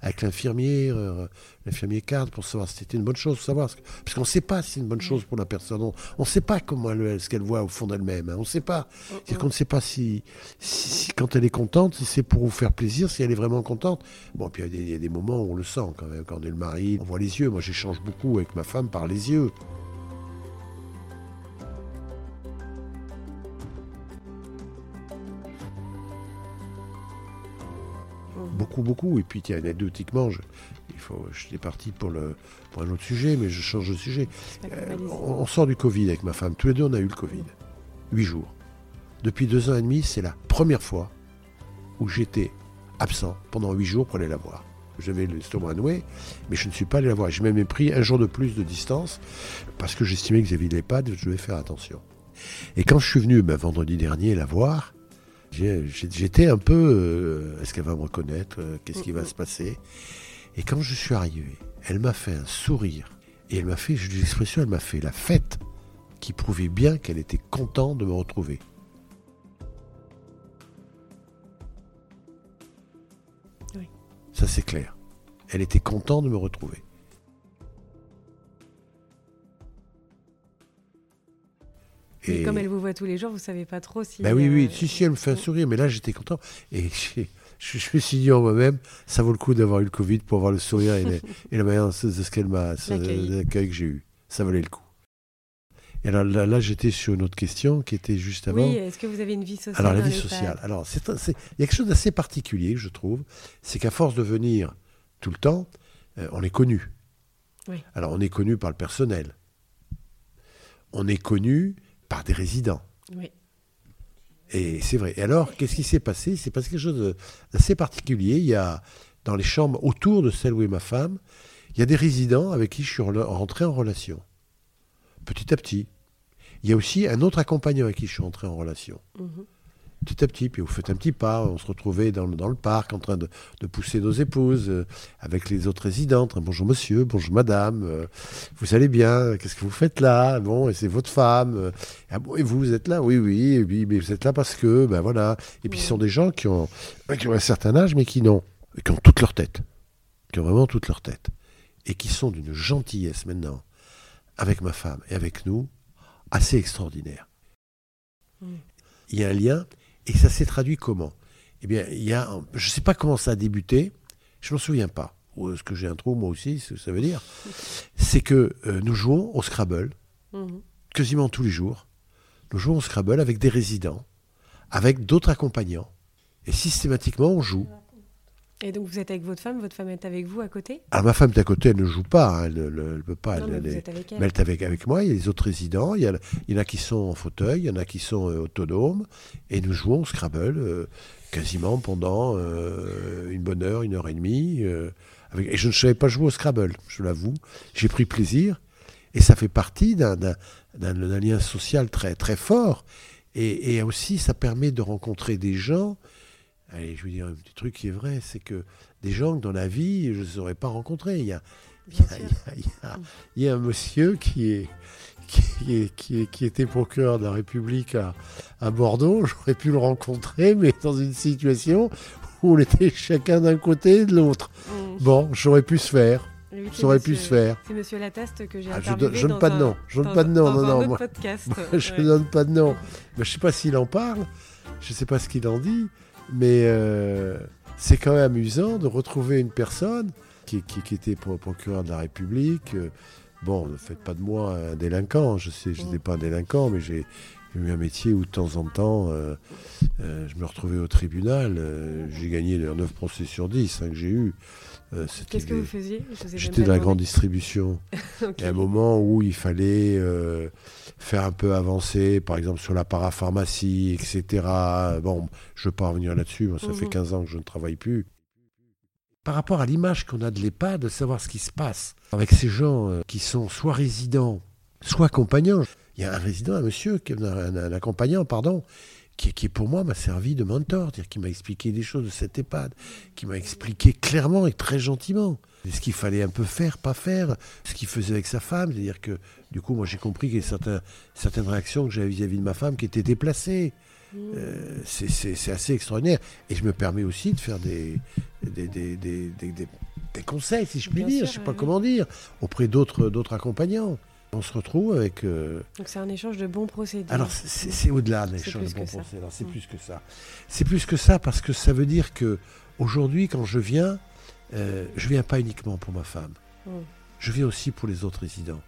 Avec l'infirmier, euh, l'infirmier cadre, pour savoir si c'était une bonne chose, pour savoir. ce que- Parce qu'on ne sait pas si c'est une bonne chose pour la personne. On ne sait pas comment elle, ce qu'elle voit au fond d'elle-même. hein. On ne sait pas. C'est-à-dire qu'on ne sait pas si, si- si- quand elle est contente, si c'est pour vous faire plaisir, si elle est vraiment contente. Bon, puis il y, a des- il y a des moments où on le sent quand même. Quand on est le mari, on voit les yeux. Moi, j'échange beaucoup avec ma femme par les yeux. Beaucoup, beaucoup. Et puis, anecdotiquement, je, il faut, j'étais parti pour, le, pour un autre sujet, mais je change de sujet. Euh, on, on sort du Covid avec ma femme. Tous les deux, on a eu le Covid. Huit jours. Depuis deux ans et demi, c'est la première fois où j'étais absent pendant huit jours pour aller la voir. J'avais l'estomac noué, mais je ne suis pas allé la voir. J'ai même pris un jour de plus de distance parce que j'estimais que de l'EHPAD, je devais faire attention. Et quand je suis venu ben, vendredi dernier la voir, j'étais un peu euh, est-ce qu'elle va me reconnaître Euh, Qu'est-ce qui va se passer? Et quand je suis arrivé, elle m'a fait un sourire et elle m'a fait, dis l'expression, elle m'a fait la fête qui prouvait bien qu'elle était contente de me retrouver. Oui. Ça c'est clair. Elle était contente de me retrouver. Et comme elle vous voit tous les jours, vous savez pas trop si. Ben oui, oui, euh, si, si, elle me fait un sourire, mais là j'étais content. Et je, je me suis dit en moi-même, ça vaut le coup d'avoir eu le Covid pour avoir le sourire et, la manière de ce qu'elle m'a, L'accueil. que j'ai eu. Ça valait le coup. Et alors là, là, j'étais sur une autre question qui était juste avant. Oui, est-ce que vous avez une vie sociale Alors la vie sociale. Alors c'est- il y a quelque chose d'assez particulier, je trouve, c'est qu'à force de venir tout le temps, euh, on est connu. Oui. Alors on est connu par le personnel. On est connu par des résidents. Oui. Et c'est vrai. Et alors, qu'est-ce qui s'est passé? Il s'est passé quelque chose d'assez particulier. Il y a, dans les chambres autour de celle où est ma femme, il y a des résidents avec qui je suis rentré en relation. Petit à petit. Il y a aussi un autre accompagnant avec qui je suis rentré en relation. Mhm. Petit à petit. Puis vous faites un petit pas. On se retrouvait dans, le- dans le parc en train de, de pousser nos épouses euh, avec les autres résidentes. Bonjour monsieur, bonjour madame. euh, vous allez bien Qu'est-ce que vous faites là Bon, et c'est votre femme. euh, ah bon, et vous, vous êtes là Oui, oui. Et puis, mais vous êtes là parce que, ben voilà. Et puis ce sont des gens qui ont, qui ont un certain âge, mais qui n'ont, qui ont toute leur tête. Qui ont vraiment toute leur tête. Et qui sont d'une gentillesse maintenant, avec ma femme et avec nous, assez extraordinaire. Mm. Il y a un lien, et ça s'est traduit comment? Eh bien, il y a, un- je ne sais pas comment ça a débuté, je m'en souviens pas. Ou est-ce que j'ai un trou, moi aussi, ce que ça veut dire? C'est que euh, nous jouons au Scrabble, Mhm. quasiment tous les jours. Nous jouons au Scrabble avec des résidents, avec d'autres accompagnants. Et systématiquement, on joue. Et donc vous êtes avec votre femme, votre femme est avec vous à côté? Alors, ma femme est à côté, elle ne joue pas, hein, elle ne peut pas. Non, elle- mais elle est- êtes avec elle. Mais elle est avec, avec moi, il y a les autres résidents, il y, a- il y en a qui sont en fauteuil, il y en a qui sont euh, autonomes, et nous jouons au Scrabble euh, quasiment pendant euh, une bonne heure, une heure et demie. avec- et je ne savais pas jouer au Scrabble, je l'avoue. J'ai pris plaisir, et ça fait partie d'un, lien social très, très fort. Et, et aussi, ça permet de rencontrer des gens. Allez, je veux dire un petit truc qui est vrai, c'est que des gens que dans la vie, je ne saurais pas rencontrer. Il y a, il y a- il y a- il y a- un monsieur qui est qui, est- qui, est- qui était procureur de la République à, à Bordeaux. J'aurais pu le rencontrer, mais dans une situation où on était chacun d'un côté et de l'autre. Mhm. Bon, j'aurais pu se faire. Oui, c'est Ça aurait pu se faire. C'est monsieur Lataste que j'ai Ah, je donne- je donne pas de nom, je donne dans pas de nom, non, non, moi- podcast. je ne Ouais. donne pas de nom. Mais je ne sais pas s'il en parle. Je ne sais pas ce qu'il en dit. Mais euh, c'est quand même amusant de retrouver une personne qui, qui- qui était pro- procureur de la République. Euh, Bon, ne faites pas de moi un délinquant. Je sais, je Mm. n'étais pas un délinquant, mais j'ai eu un métier où de temps en temps, euh, euh, je me retrouvais au tribunal. J'ai gagné 9 procès sur 10 hein, que j'ai eu. Euh, Qu'est-ce que vous faisiez J'étais dans la grande distribution. Ok. Il y a un moment où il fallait euh, faire un peu avancer, par exemple sur la parapharmacie, etc. Bon, je ne veux pas revenir là-dessus, ça fait Mhm. 15 ans que je ne travaille plus. Par rapport à l'image qu'on a de l'EHPAD, de savoir ce qui se passe avec ces gens euh, qui sont soit résidents, soit compagnons. Il y a un résident, un monsieur, un, un- un accompagnant, pardon, qui, qui pour moi m'a servi de mentor, c'est-à-dire qui m'a expliqué des choses de cette EHPAD, qui m'a expliqué clairement et très gentiment ce qu'il fallait un peu faire, pas faire, ce qu'il faisait avec sa femme. C'est-à-dire que, du coup, moi j'ai compris qu'il y a certains, certaines réactions que j'avais vis-à-vis de ma femme qui étaient déplacées. Mhm. Euh, c'est- assez extraordinaire. Et je me permets aussi de faire des, des, des, des, des- conseils, si je puis Bien dire, sûr, je ne sais pas oui. comment dire, auprès d'autres d'autres accompagnants. On se retrouve avec... euh, Donc c'est un échange de bons procédés. alors, c'est- au-delà de C'est l'échange de bons. Alors, c'est Mm. plus que ça. C'est plus que ça parce que ça veut dire que aujourd'hui, quand je viens, euh, je viens pas uniquement pour ma femme. Mm. Je viens aussi pour les autres résidents.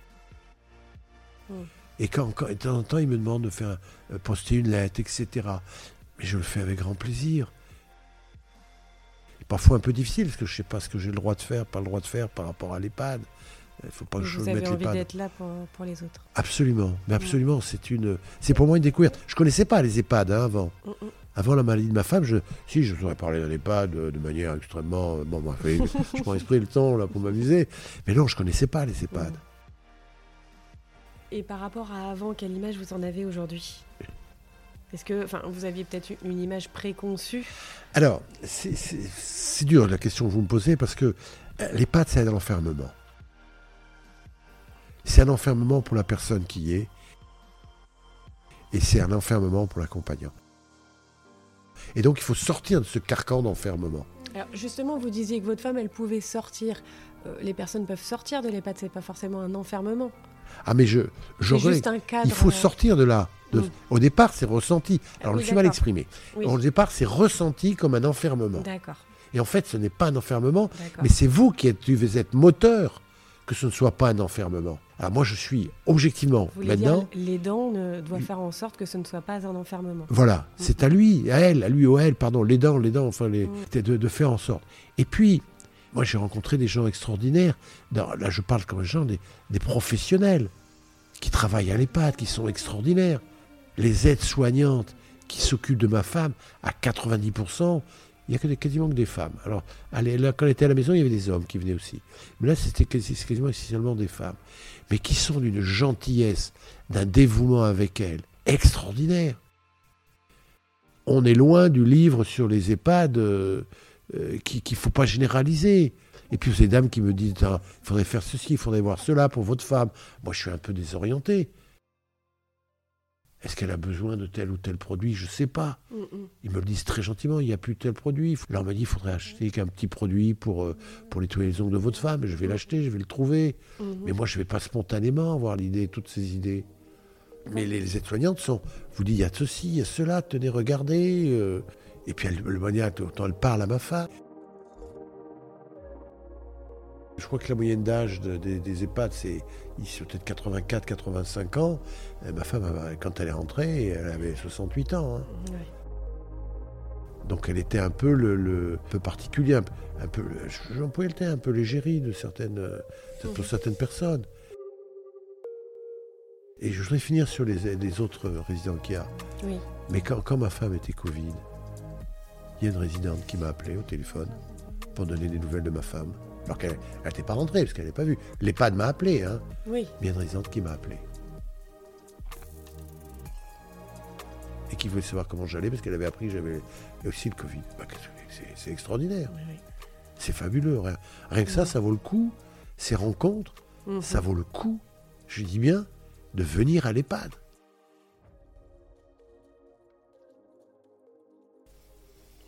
Mm. Et quand, quand- de temps en temps, ils me demandent de faire euh, poster une lettre, etc. Mais je le fais avec grand plaisir. Parfois un peu difficile parce que je ne sais pas ce que j'ai le droit de faire, pas le droit de faire par rapport à l'EHPAD. Il ne faut pas que je Vous mette avez envie l'EHPAD. d'être là pour, pour les autres. Absolument, mais absolument, c'est une, c'est pour moi une découverte. Je connaissais pas les EHPAD hein, avant. Mm, mm. Avant la maladie de ma femme, je, si je vous aurais parlé d'un EHPAD de, de manière extrêmement, euh, bon, moi, je prends esprit le temps là pour m'amuser, mais non, je connaissais pas les EHPAD. Mm. Et par rapport à avant, quelle image vous en avez aujourd'hui? Est-ce que, enfin, vous aviez peut-être une- image préconçue? Alors, c'est dur la question que vous me posez parce que euh, l'EHPAD c'est un enfermement. C'est un enfermement pour la personne qui y est, et c'est un enfermement pour l'accompagnant. Et donc, il faut sortir de ce carcan d'enfermement. Alors justement, vous disiez que votre femme, elle pouvait sortir. Euh, les personnes peuvent sortir de l'EHPAD, c'est pas forcément un enfermement. Ah, mais je, j'aurais. juste un cadre. Il faut euh, sortir de là. De-. Au départ, c'est ressenti. Alors, oui, je me suis mal exprimé. Oui. Au départ, c'est ressenti comme un enfermement. D'accord, Et en fait, ce n'est pas un enfermement, mais c'est vous qui êtes, devez être moteur que ce ne soit pas un enfermement. Alors, moi, je suis objectivement, Vous maintenant, les dents doivent faire en sorte que ce ne soit pas un enfermement. voilà, c'est à lui, à elle, à lui ou à elle, pardon, les dents, les dents, enfin, les, Mm. de, de faire en sorte. Et puis, moi, j'ai rencontré des gens extraordinaires. Là, je parle comme gens, des, des professionnels qui travaillent à l'EHPAD, qui sont extraordinaires. Les aides-soignantes qui s'occupent de ma femme, à 90%, il n'y a quasiment que des femmes. Alors, allez, quand elle était à la maison, il y avait des hommes qui venaient aussi. Mais là, c'était quasiment essentiellement des femmes. Mais qui sont d'une gentillesse, d'un dévouement avec elle, extraordinaire. on est loin du livre sur les EHPAD euh, euh, qu'il ne faut pas généraliser. Et puis ces dames qui me disent, il faudrait faire ceci, il faudrait voir cela pour votre femme. Moi, je suis un peu désorienté. Est-ce qu'elle a besoin de tel ou tel produit? Je ne sais pas. Mm, mm. Ils me le disent très gentiment, il n'y a plus tel produit. Alors on m'a dit, il faudrait acheter qu'un petit produit pour, euh, pour nettoyer les ongles de votre femme. Je vais l'acheter, je vais le trouver. Mm-hmm. Mais moi, je ne vais pas spontanément avoir l'idée, toutes ces idées. Mais les, aides-soignantes sont, vous dites, il y a ceci, il y a cela, tenez, regardez. Euh. et puis elle, le maniaque, autant elle parle à ma femme. Je crois que la moyenne d'âge des EHPAD, c'est peut-être 84, 85 ans. ma femme, quand elle est rentrée, elle avait 68 ans. Hein. Donc elle était un peu le, peu particulier, un, peu, j'employais le terme, un peu légérie de certaines, pour certaines personnes. Et je voudrais finir sur les, autres résidents qu'il y a. Mais quand, quand, ma femme était Covid, il y a une résidente qui m'a appelé au téléphone pour donner des nouvelles de ma femme. Alors qu'elle n'était pas rentrée, parce qu'elle n'avait pas vu. L'EHPAD m'a appelé, hein. Oui. Qui m'a appelé. Et qui voulait savoir comment j'allais, parce qu'elle avait appris que j'avais aussi le Covid. Bah, c'est extraordinaire. C'est fabuleux. Rien, que ça, ça vaut le coup. Ces rencontres, mhm. ça vaut le coup, je dis bien, de venir à l'EHPAD.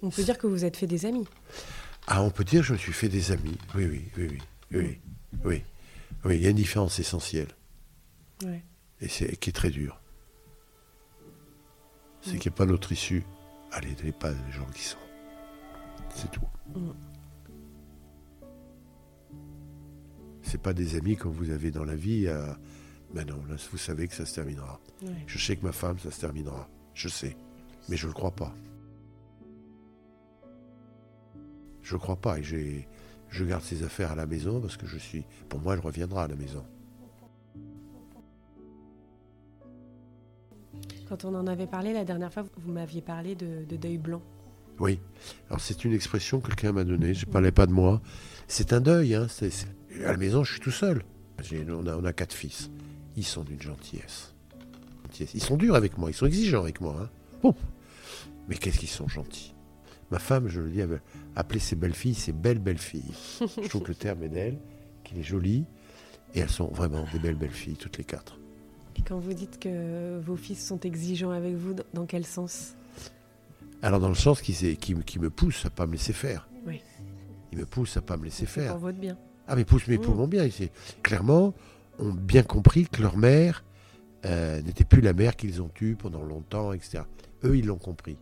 On peut dire que vous êtes fait des amis. Ah, on peut dire que je me suis fait des amis. Oui, oui, oui, oui, oui, oui. Oui, il y a une différence essentielle. Et c'est qui est très dure. C'est qu'il n'y a pas d'autre issue. Allez, n'allez pas les gens qui sont. C'est tout. Mm. C'est pas des amis comme vous avez dans la vie. Mais Ben non, là, vous savez que ça se terminera. Je sais que ma femme, ça se terminera. Je sais. Mais je ne le crois pas. Je ne crois pas. Et je garde ses affaires à la maison parce que je suis. Pour moi, elle reviendra à la maison. Quand on en avait parlé la dernière fois, vous m'aviez parlé de, deuil blanc. Oui. Alors c'est une expression que quelqu'un m'a donnée. Je ne parlais pas de moi. C'est un deuil. Hein. À la maison, je suis tout seul. On a, on a, quatre fils. Ils sont d'une gentillesse. Ils sont durs avec moi. Ils sont exigeants avec moi. Hein. Bon. Mais qu'est-ce qu'ils sont gentils. Ma femme, je le dis, appeler ses belles-filles ses belles belles-filles. je trouve que le terme est d'elle, qu'il est joli. Et elles sont vraiment des belles belles-filles, toutes les quatre. Et quand vous dites que vos fils sont exigeants avec vous, dans quel sens? Alors dans le sens qui, qui, qui, me pousse à pas me laisser faire. Oui. Ils me poussent à pas me laisser faire. Pour votre bien. Ah mais pousse mais pour mmh. mon bien. Clairement, ont bien compris que leur mère euh, n'était plus la mère qu'ils ont eue pendant longtemps, etc. Eux, ils l'ont compris.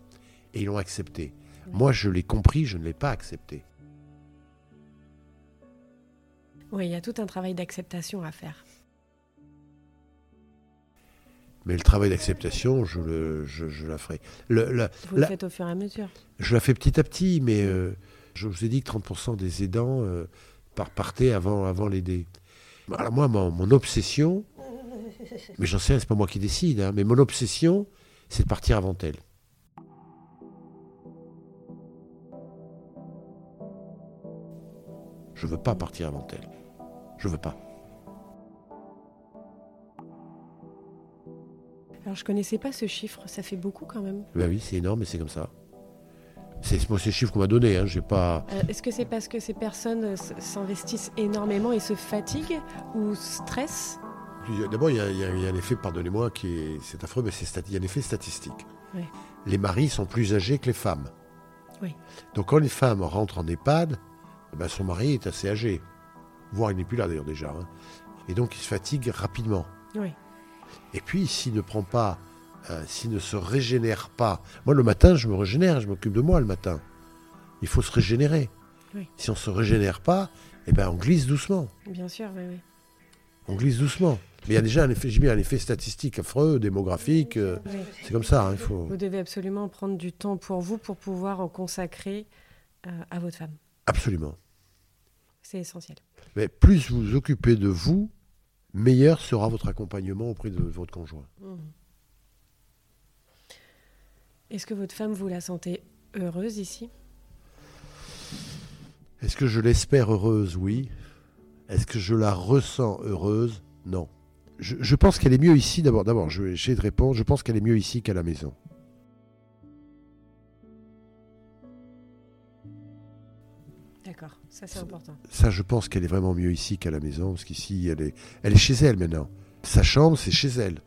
Et ils l'ont accepté. Moi, je l'ai compris, je ne l'ai pas accepté. Oui, il y a tout un travail d'acceptation à faire. Mais le travail d'acceptation, je, le, je, la ferai. Le, vous le faites au fur et à mesure Je la fais petit à petit, mais euh, je vous ai dit que 30% des aidants euh, partaient avant, avant l'aider. Alors moi, mon, obsession, mais j'en sais rien, c'est pas moi qui décide, hein, mais mon obsession, c'est de partir avant elle. Je veux pas partir avant elle. Je veux pas. Alors je connaissais pas ce chiffre, ça fait beaucoup quand même. Ben oui, c'est énorme, mais c'est comme ça. C'est moi ces chiffres qu'on m'a donné, hein, j'ai pas. Euh, est-ce que c'est parce que ces personnes s'investissent énormément et se fatiguent ou stressent? D'abord, il y, a un effet, pardonnez-moi, qui est, c'est affreux, mais il y a un effet statistique. Les maris sont plus âgés que les femmes. Oui. Donc quand les femmes rentrent en EHPAD, eh ben, son mari est assez âgé. Voire il n'est plus là d'ailleurs déjà. Hein. Et donc il se fatigue rapidement. Oui. Et puis s'il ne prend pas, euh, s'il ne se régénère pas. Moi le matin, je me régénère, je m'occupe de moi le matin. Il faut se régénérer. Si on ne se régénère pas, eh ben, on glisse doucement. Bien sûr, oui, oui. On glisse doucement. Mais il y a déjà un effet, j'ai mis un effet statistique affreux, démographique. Euh, c'est comme ça. Hein, il faut... Vous devez absolument prendre du temps pour vous pour pouvoir en consacrer euh, à votre femme. Absolument. C'est essentiel. Mais plus vous vous occupez de vous, meilleur sera votre accompagnement auprès de votre conjoint. Mmh. Est-ce que votre femme, vous la sentez heureuse ici? Est-ce que je l'espère heureuse? Oui. Est-ce que je la ressens heureuse? Non. Je, pense qu'elle est mieux ici. D'abord, d'abord, je vais essayer de répondre. Je pense qu'elle est mieux ici qu'à la maison. Ça c'est important. Ça, je pense qu'elle est vraiment mieux ici qu'à la maison, parce qu'ici, elle est, elle est chez elle maintenant. Sa chambre, c'est chez elle.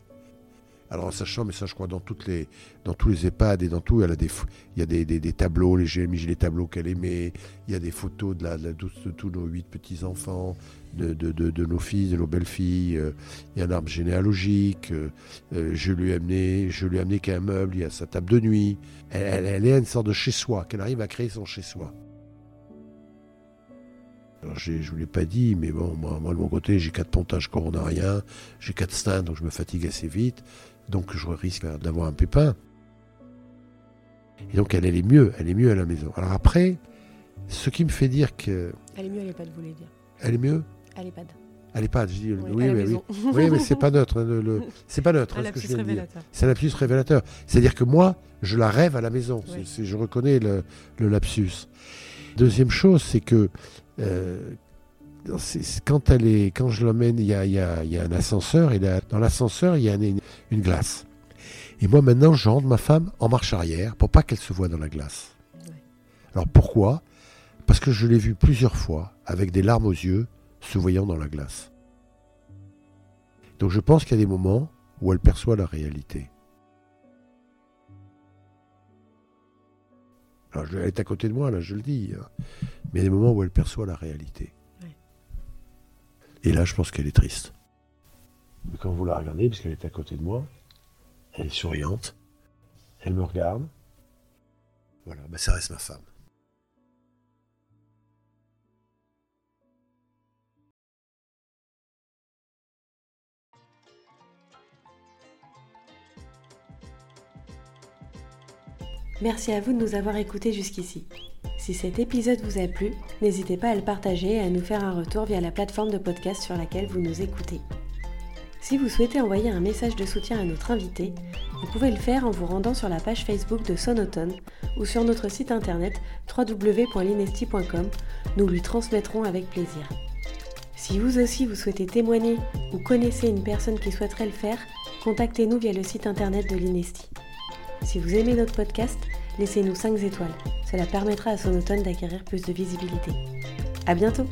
Alors sa chambre, mais ça je crois dans toutes les, dans tous les EHPAD et dans tout, elle a des, il y a des, des, tableaux, les j'ai les tableaux qu'elle aimait, il y a des photos de, la, de, tous nos huit petits enfants, de, de, de, nos filles, de nos belles filles. Euh, il y a un arbre généalogique. Euh, euh, je lui ai amené, je lui ai amené meuble, il y a sa table de nuit. Elle, elle, est une sorte de chez soi, qu'elle arrive à créer son chez soi. Alors je ne vous l'ai pas dit, mais bon, moi, moi de mon côté, j'ai quatre pontages coronariens, j'ai quatre stents, donc je me fatigue assez vite donc je risque d'avoir un pépin. Et donc elle, est mieux, elle est mieux à la maison. Alors après, ce qui me fait dire que... Elle est mieux à l'EHPAD, vous voulez dire? Elle est mieux? À l'EHPAD. À l'EHPAD, je dis oui, oui, mais, oui. oui, mais c'est pas neutre. Hein, c'est pas neutre. Hein, ce que je viens C'est un lapsus révélateur. C'est-à-dire que moi, je la rêve à la maison. je reconnais le, lapsus. Deuxième chose, c'est que euh, quand, elle est, quand je l'emmène, il y a, y, a, y a, un ascenseur, et dans l'ascenseur, il y a une, glace. Et moi, maintenant, je rentre ma femme en marche arrière pour pas qu'elle se voie dans la glace. Alors pourquoi? Parce que je l'ai vue plusieurs fois, avec des larmes aux yeux, se voyant dans la glace. Donc je pense qu'il y a des moments où elle perçoit la réalité. Alors elle est à côté de moi, là, je le dis. Hein. Mais il y a des moments où elle perçoit la réalité. Et là, je pense qu'elle est triste. Mais quand vous la regardez, puisqu'elle est à côté de moi, elle est souriante, elle me regarde. Voilà, ben ça reste ma femme. Merci à vous de nous avoir écoutés jusqu'ici. Si cet épisode vous a plu, n'hésitez pas à le partager et à nous faire un retour via la plateforme de podcast sur laquelle vous nous écoutez. Si vous souhaitez envoyer un message de soutien à notre invité, vous pouvez le faire en vous rendant sur la page Facebook de Sonotone ou sur notre site internet www.linesti.com. Nous lui transmettrons avec plaisir. Si vous aussi vous souhaitez témoigner ou connaissez une personne qui souhaiterait le faire, contactez-nous via le site internet de l'Inesti. Si vous aimez notre podcast, laissez-nous 5 étoiles. Cela permettra à Sonotone d'acquérir plus de visibilité. À bientôt!